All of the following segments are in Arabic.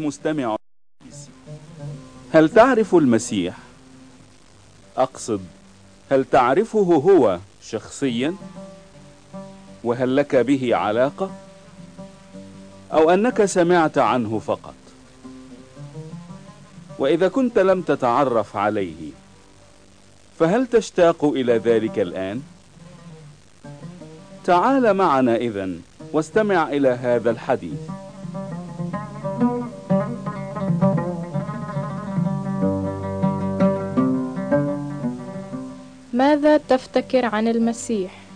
المستمع هل تعرف المسيح؟ أقصد هل تعرفه هو شخصيا؟ وهل لك به علاقة؟ أو أنك سمعت عنه فقط؟ وإذا كنت لم تتعرف عليه فهل تشتاق إلى ذلك الآن؟ تعال معنا إذن واستمع إلى هذا الحديث ماذا تفتكر عن المسيح؟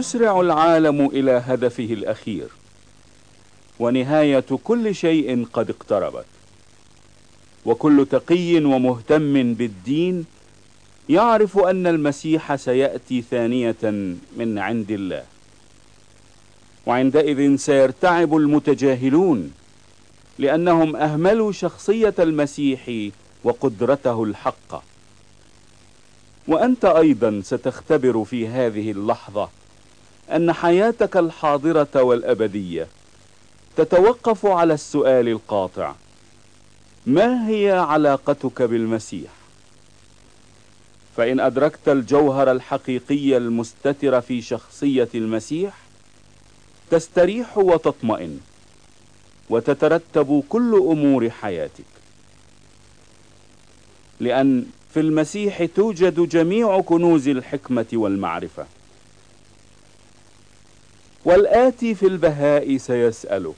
يسرع العالم إلى هدفه الأخير. ونهاية كل شيء قد اقتربت. وكل تقي ومهتم بالدين يعرف أن المسيح سيأتي ثانية من عند الله. وعندئذ سيرتعب المتجاهلون لأنهم أهملوا شخصية المسيح وقدرته الحقة. وأنت أيضا ستختبر في هذه اللحظة أن حياتك الحاضرة والأبدية تتوقف على السؤال القاطع. ما هي علاقتك بالمسيح؟ فإن أدركت الجوهر الحقيقي المستتر في شخصية المسيح تستريح وتطمئن وتترتب كل أمور حياتك. لأن في المسيح توجد جميع كنوز الحكمة والمعرفة. والآتي في البهاء سيسألك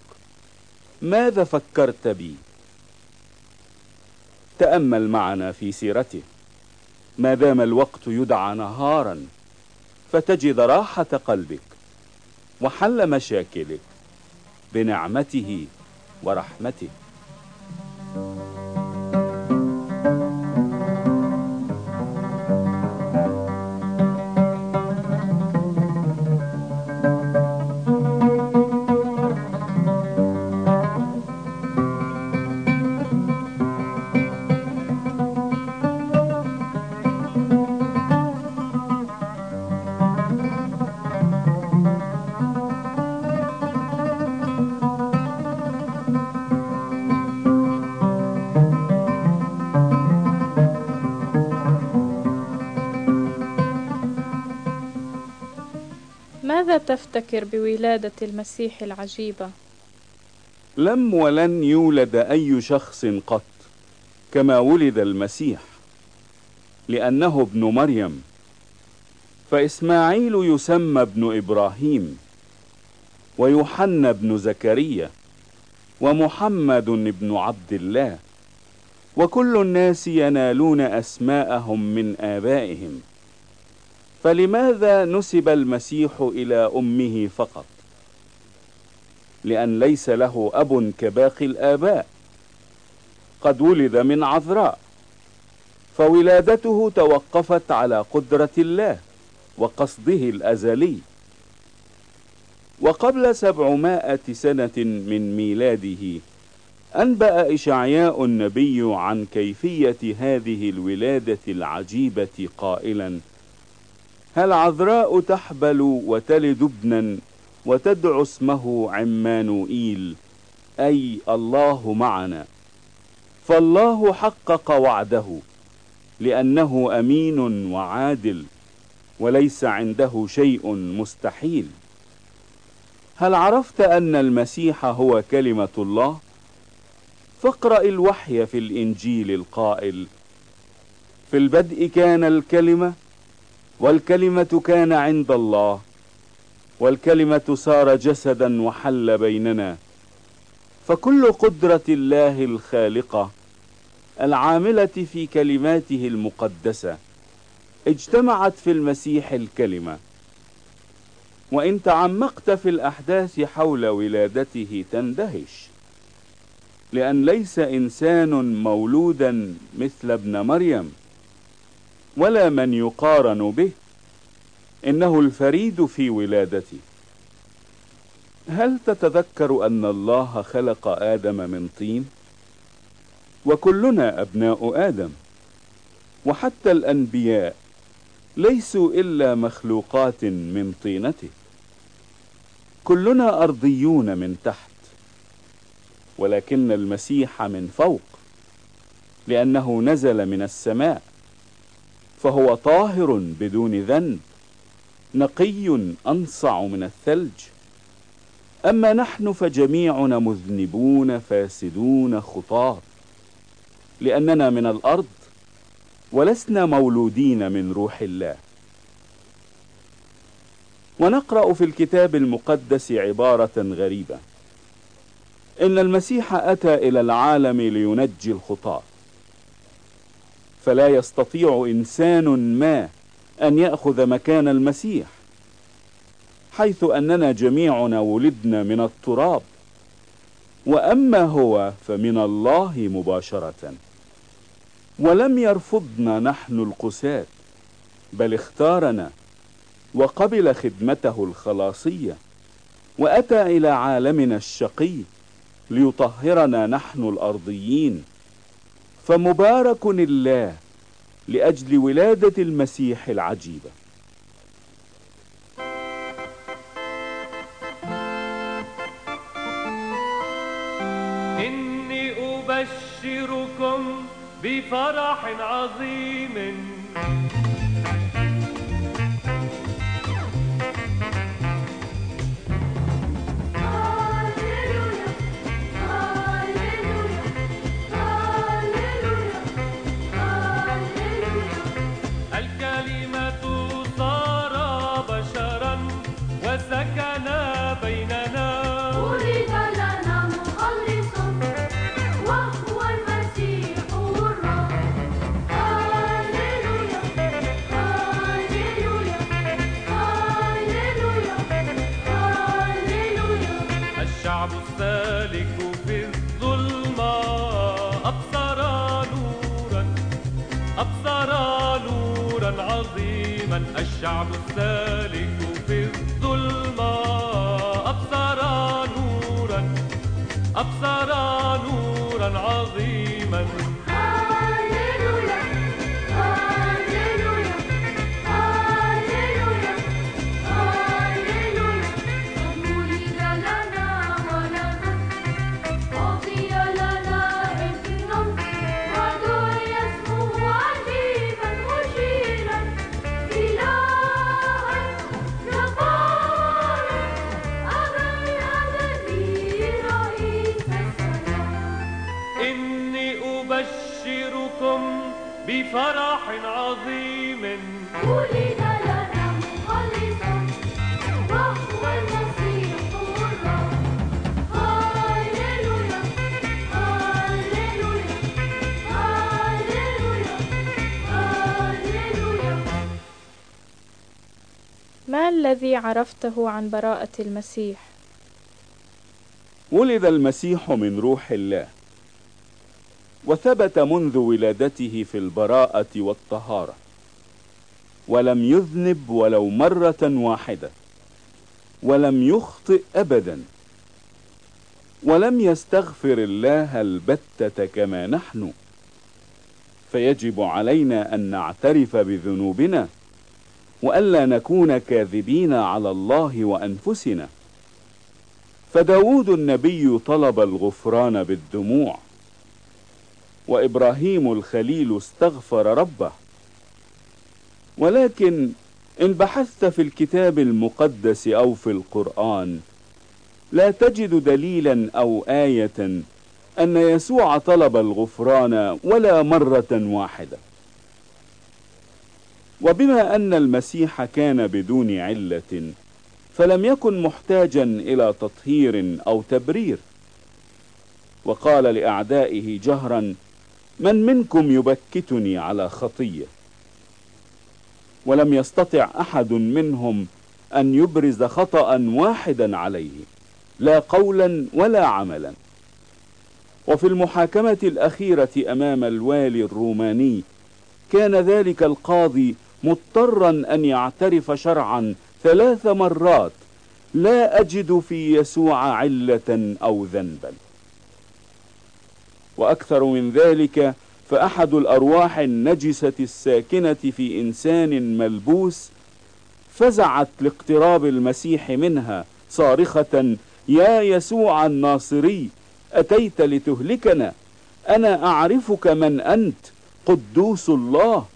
ماذا فكرت بي؟ تأمل معنا في سيرته ما دام الوقت يدعى نهارا فتجد راحة قلبك وحل مشاكلك بنعمته ورحمته. تفتكر بولادة المسيح العجيبة؟ لم ولن يولد أي شخص قط كما ولد المسيح لأنه ابن مريم فإسماعيل يسمى ابن إبراهيم ويوحنا ابن زكريا ومحمد ابن عبد الله وكل الناس ينالون أسماءهم من آبائهم فلماذا نسب المسيح إلى أمه فقط؟ لأن ليس له أب كباقي الآباء. قد ولد من عذراء. فولادته توقفت على قدرة الله وقصده الأزلي. وقبل سبعمائة سنة من ميلاده أنبأ إشعياء النبي عن كيفية هذه الولادة العجيبة قائلا هل عذراء تحبل وتلد ابنا وتدعو اسمه عمانوئيل؟ أي الله معنا. فالله حقق وعده لأنه أمين وعادل وليس عنده شيء مستحيل. هل عرفت أن المسيح هو كلمة الله؟ فاقرأ الوحي في الإنجيل القائل في البدء كان الكلمة والكلمة كان عند الله والكلمة صار جسدا وحل بيننا. فكل قدرة الله الخالقة العاملة في كلماته المقدسة اجتمعت في المسيح الكلمة. وإن تعمقت في الأحداث حول ولادته تندهش لأن ليس إنسان مولودا مثل ابن مريم. ولا من يقارن به إنه الفريد في ولادته هل تتذكر أن الله خلق آدم من طين؟ وكلنا أبناء آدم. وحتى الأنبياء ليسوا إلا مخلوقات من طينته. كلنا أرضيون من تحت ولكن المسيح من فوق لأنه نزل من السماء. فهو طاهر بدون ذنب نقي أنصع من الثلج. أما نحن فجميعنا مذنبون فاسدون خطاة لأننا من الأرض ولسنا مولودين من روح الله. ونقرأ في الكتاب المقدس عبارة غريبة. إن المسيح أتى إلى العالم لينجي الخطاة. فلا يستطيع إنسان ما أن يأخذ مكان المسيح حيث أننا جميعنا ولدنا من التراب وأما هو فمن الله مباشرة. ولم يرفضنا نحن القساة بل اختارنا وقبل خدمته الخلاصية وأتى إلى عالمنا الشقي ليطهرنا نحن الأرضيين. فمبارك الله لأجل ولادة المسيح العجيبة. إني أبشركم بفرح عظيم. job of study بفرح عظيم. ولد لنا مخلصا وهو المسيح الرب هاليلويا هاليلويا هاليلويا هاليلويا ما الذي عرفته عن براءة المسيح؟ ولد المسيح من روح الله. وثبت منذ ولادته في البراءة والطهارة ولم يذنب ولو مرة واحدة ولم يخطئ أبدا ولم يستغفر الله البتة كما نحن. فيجب علينا أن نعترف بذنوبنا وألا نكون كاذبين على الله وأنفسنا. فداود النبي طلب الغفران بالدموع وإبراهيم الخليل استغفر ربه. ولكن إن بحثت في الكتاب المقدس أو في القرآن لا تجد دليلا أو آية أن يسوع طلب الغفران ولا مرة واحدة. وبما أن المسيح كان بدون علة فلم يكن محتاجا إلى تطهير أو تبرير. وقال لأعدائه جهرا من منكم يبكتني على خطية؟ ولم يستطع أحد منهم أن يبرز خطأ واحدا عليه لا قولا ولا عملا. وفي المحاكمة الأخيرة أمام الوالي الروماني كان ذلك القاضي مضطرا أن يعترف شرعا ثلاث مرات لا أجد في يسوع علة أو ذنبا. وأكثر من ذلك فأحد الأرواح النجسه الساكنة في إنسان ملبوس فزعت لاقتراب المسيح منها صارخة يا يسوع الناصري أتيت لتهلكنا أنا أعرفك من أنت قدوس الله.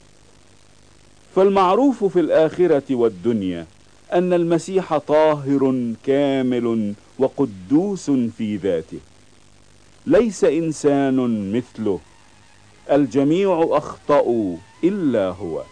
فالمعروف في الآخرة والدنيا أن المسيح طاهر كامل وقدوس في ذاته. ليس إنسان مثله. الجميع أخطأوا إلا هو.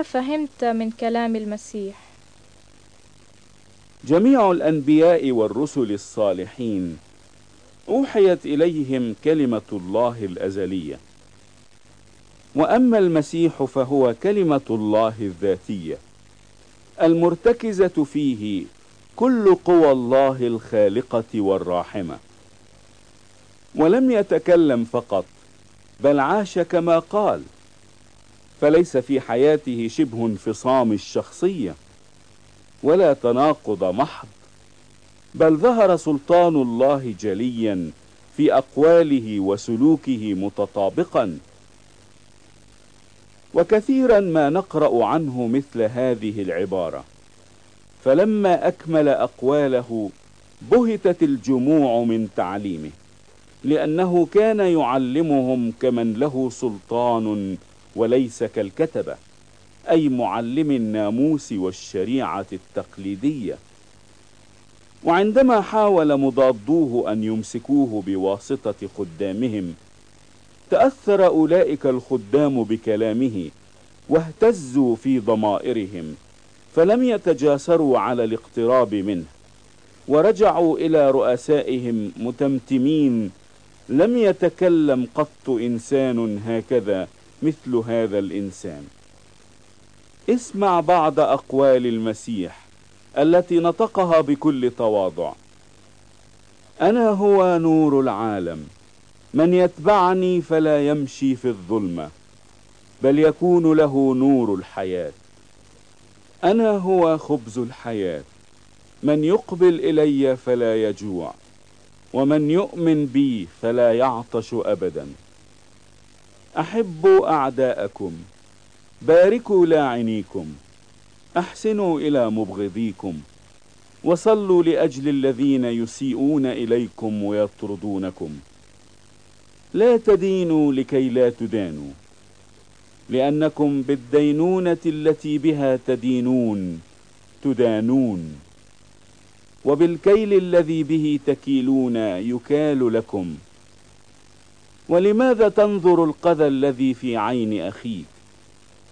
ماذا فهمت من كلام المسيح. جميع الأنبياء والرسل الصالحين أوحيت إليهم كلمة الله الأزلية. وأما المسيح فهو كلمة الله الذاتية المرتكزة فيه كل قوى الله الخالقة والراحمة. ولم يتكلم فقط بل عاش كما قال فليس في حياته شبه انفصام الشخصية ولا تناقض محض بل ظهر سلطان الله جليا في أقواله وسلوكه متطابقا. وكثيرا ما نقرأ عنه مثل هذه العبارة. فلما أكمل أقواله بهتت الجموع من تعليمه لأنه كان يعلمهم كمن له سلطان وليس كالكتبة أي معلم الناموس والشريعة التقليدية. وعندما حاول مضادوه أن يمسكوه بواسطة خدامهم تأثر أولئك الخدام بكلامه واهتزوا في ضمائرهم فلم يتجاسروا على الاقتراب منه. ورجعوا إلى رؤسائهم متمتمين لم يتكلم قط إنسان هكذا مثل هذا الإنسان. اسمع بعض أقوال المسيح التي نطقها بكل تواضع. أنا هو نور العالم. من يتبعني فلا يمشي في الظلمة بل يكون له نور الحياة. أنا هو خبز الحياة. من يقبل إلي فلا يجوع ومن يؤمن بي فلا يعطش أبدا. أحبوا أعداءكم باركوا لاعنيكم أحسنوا إلى مبغضيكم وصلوا لأجل الذين يسيئون إليكم ويطردونكم. لا تدينوا لكي لا تدانوا لأنكم بالدينونة التي بها تدينون تدانون. وبالكيل الذي به تكيلون يكال لكم. ولماذا تنظر القذى الذي في عين أخيك؟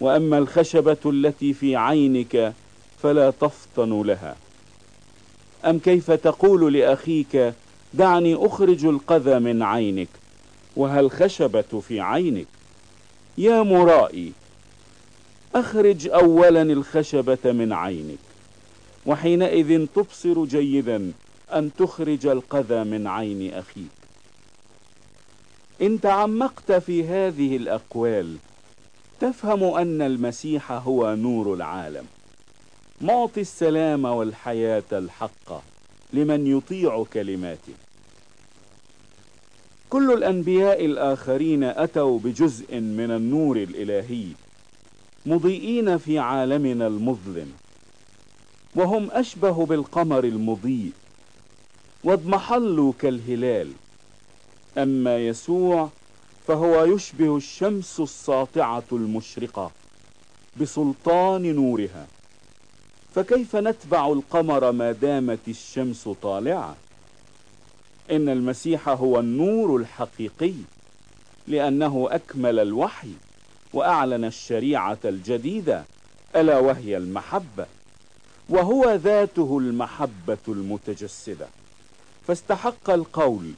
وأما الخشبة التي في عينك فلا تفطن لها. أم كيف تقول لأخيك دعني أخرج القذى من عينك وهل خشبة في عينك؟ يا مرائي أخرج أولا الخشبة من عينك وحينئذ تبصر جيدا أن تخرج القذى من عين أخيك. إن تعمقت في هذه الأقوال تفهم أن المسيح هو نور العالم. معطي السلام والحياة الحقة لمن يطيع كلماته. كل الأنبياء الآخرين أتوا بجزء من النور الإلهي مضيئين في عالمنا المظلم وهم أشبه بالقمر المضيء واضمحلوا كالهلال. أما يسوع فهو يشبه الشمس الساطعة المشرقة بسلطان نورها. فكيف نتبع القمر ما دامت الشمس طالعة؟ إن المسيح هو النور الحقيقي لأنه أكمل الوحي وأعلن الشريعة الجديدة ألا وهي المحبة وهو ذاته المحبة المتجسدة. فاستحق القول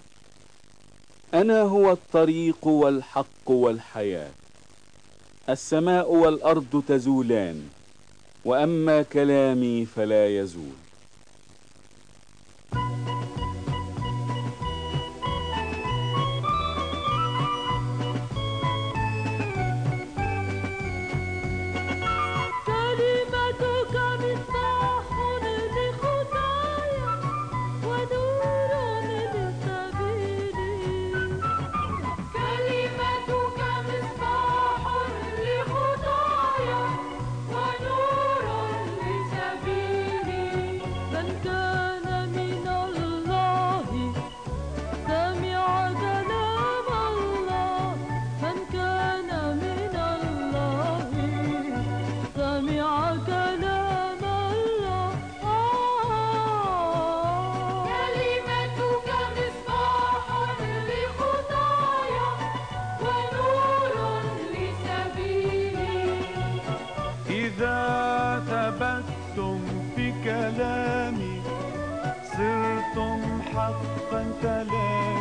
أنا هو الطريق والحق والحياة. السماء والأرض تزولان وأما كلامي فلا يزول. ثبتتم في كلامي صرتم حقا تلاميذي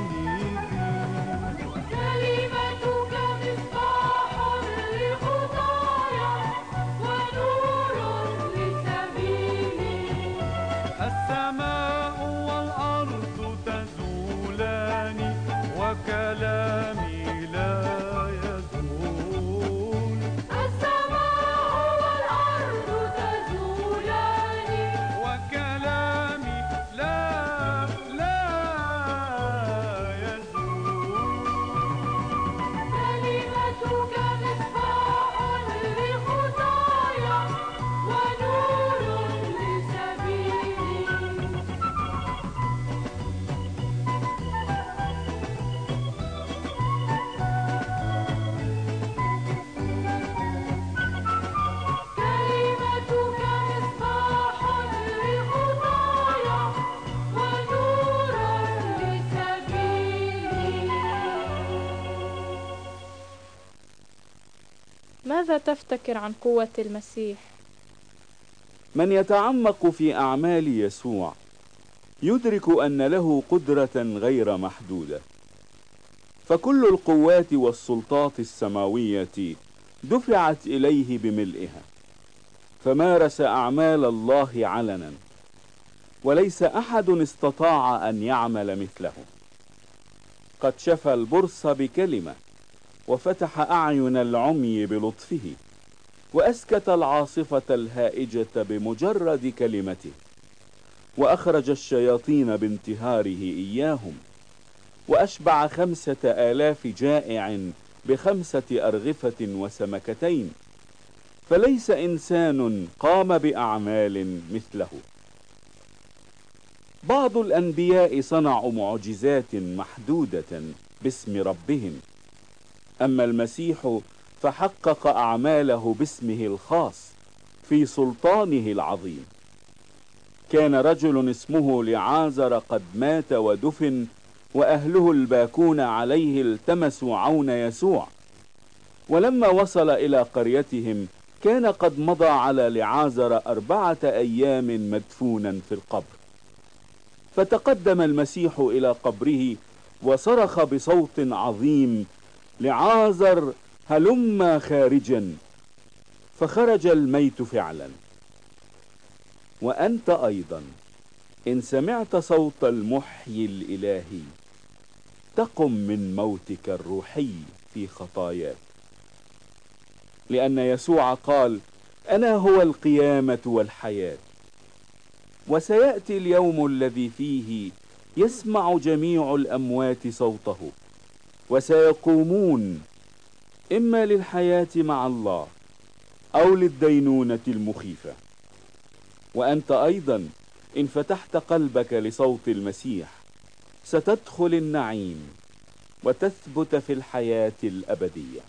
ماذا تفتكر عن قوة المسيح؟ من يتعمق في أعمال يسوع يدرك أن له قدرة غير محدودة. فكل القوات والسلطات السماوية دفعت إليه بملئها. فمارس أعمال الله علنا وليس أحد استطاع أن يعمل مثله. قد شفى البرص بكلمة وفتح أعين العمي بلطفه وأسكت العاصفة الهائجة بمجرد كلمته وأخرج الشياطين بانتهاره إياهم وأشبع خمسة آلاف جائع بخمسة أرغفة وسمكتين فليس إنسان قام بأعمال مثله. بعض الأنبياء صنعوا معجزات محدودة باسم ربهم أما المسيح فحقق أعماله باسمه الخاص في سلطانه العظيم. كان رجل اسمه لعازر قد مات ودفن وأهله الباكون عليه التمسوا عون يسوع. ولما وصل إلى قريتهم كان قد مضى على لعازر أربعة أيام مدفونا في القبر. فتقدم المسيح إلى قبره وصرخ بصوت عظيم لعازر هلما خارجا فخرج الميت فعلا. وأنت أيضا إن سمعت صوت المحيي الإلهي تقم من موتك الروحي في خطاياك. لأن يسوع قال أنا هو القيامة والحياة. وسيأتي اليوم الذي فيه يسمع جميع الأموات صوته. وسيقومون إما للحياة مع الله أو للدينونة المخيفة. وأنت أيضا إن فتحت قلبك لصوت المسيح ستدخل النعيم وتثبت في الحياة الأبدية.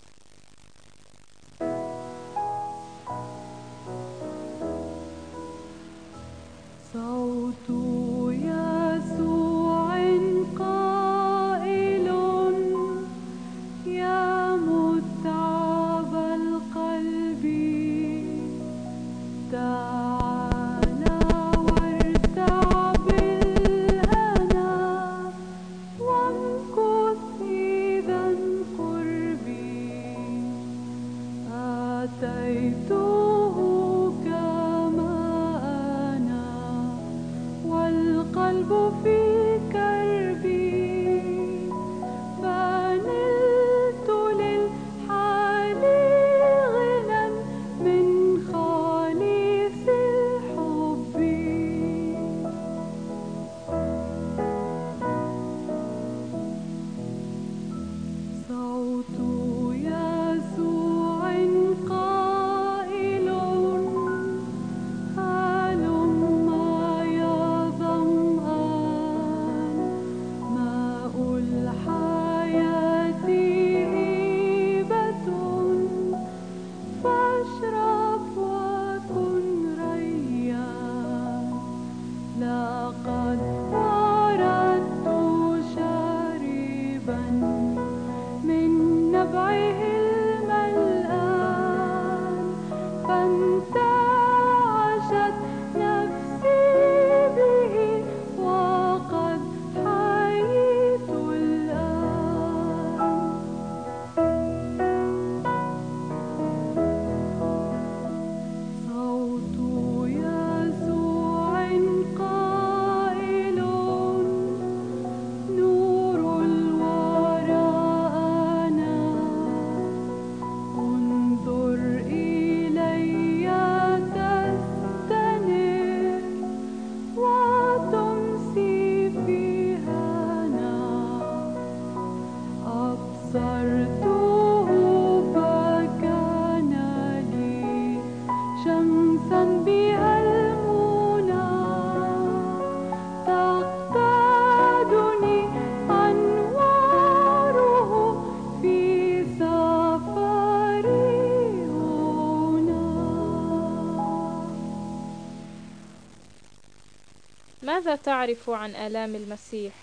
ماذا تعرف عن آلام المسيح؟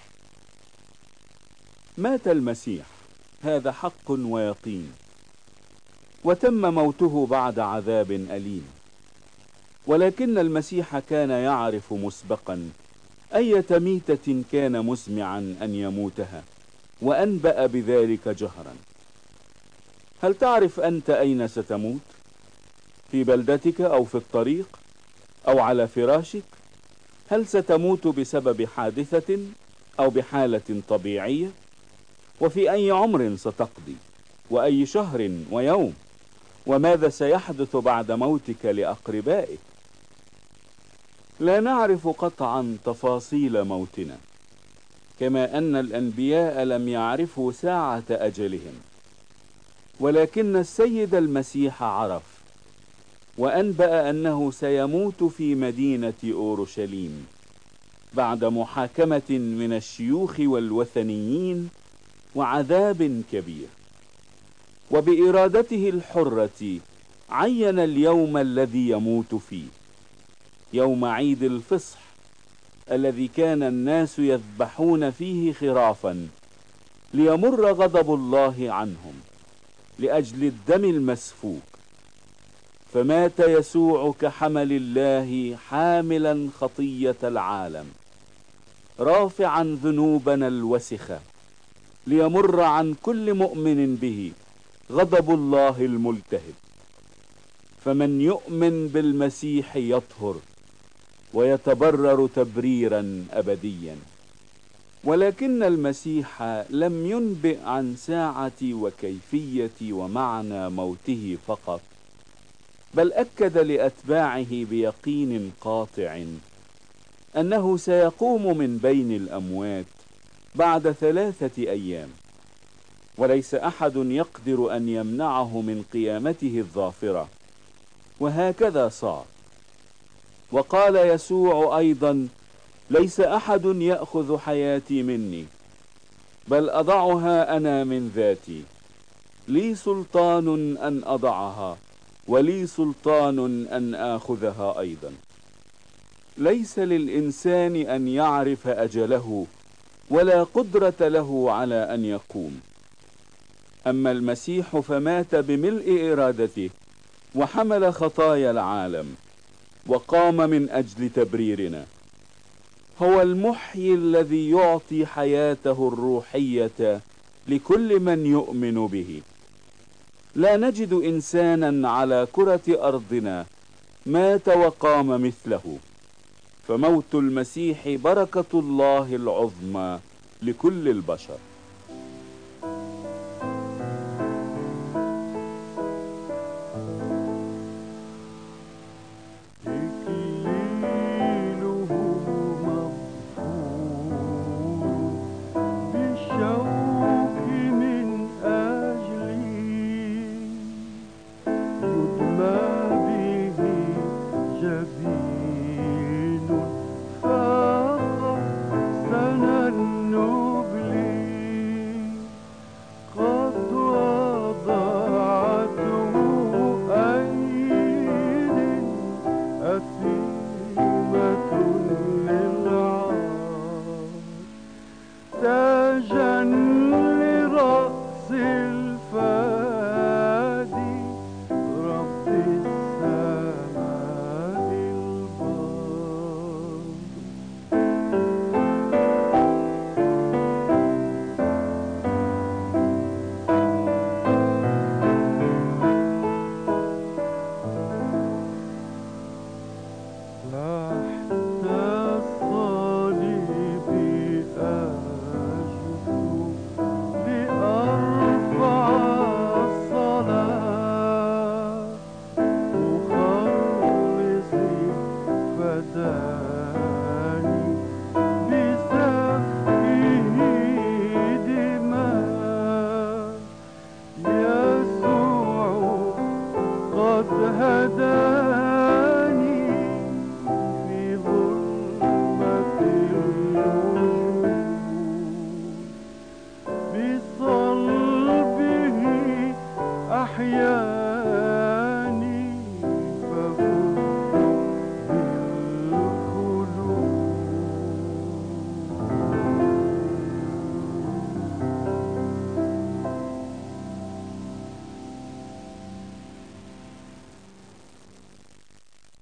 مات المسيح. هذا حق ويقين. وتم موته بعد عذاب أليم. ولكن المسيح كان يعرف مسبقا أية ميتة كان مسمعا أن يموتها وأنبأ بذلك جهرا. هل تعرف أنت أين ستموت؟ في بلدتك أو في الطريق أو على فراشك؟ هل ستموت بسبب حادثة أو بحالة طبيعية؟ وفي أي عمر ستقضي؟ وأي شهر ويوم؟ وماذا سيحدث بعد موتك لأقربائك؟ لا نعرف قطعا تفاصيل موتنا كما أن الأنبياء لم يعرفوا ساعة أجلهم. ولكن السيد المسيح عرف وأنبأ أنه سيموت في مدينة أورشليم بعد محاكمة من الشيوخ والوثنيين وعذاب كبير. وبإرادته الحرة عين اليوم الذي يموت فيه يوم عيد الفصح الذي كان الناس يذبحون فيه خرافا ليمر غضب الله عنهم لأجل الدم المسفوك. فمات يسوع كحمل الله حاملا خطية العالم. رافعا ذنوبنا الوسخة ليمر عن كل مؤمن به غضب الله الملتهب. فمن يؤمن بالمسيح يطهر ويتبرر تبريرا أبديا. ولكن المسيح لم ينبئ عن ساعة وكيفية ومعنى موته فقط. بل أكد لأتباعه بيقين قاطع أنه سيقوم من بين الأموات بعد ثلاثة أيام وليس أحد يقدر أن يمنعه من قيامته الظافرة. وهكذا صار. وقال يسوع أيضا ليس أحد يأخذ حياتي مني بل أضعها أنا من ذاتي. لي سلطان أن أضعها. ولي سلطان أن آخذها أيضا. ليس للإنسان أن يعرف أجله ولا قدرة له على أن يقوم. أما المسيح فمات بملء إرادته وحمل خطايا العالم وقام من أجل تبريرنا. هو المحيي الذي يعطي حياته الروحية لكل من يؤمن به. لا نجد إنسانا على كرة أرضنا مات وقام مثله فموت المسيح بركة الله العظمى لكل البشر.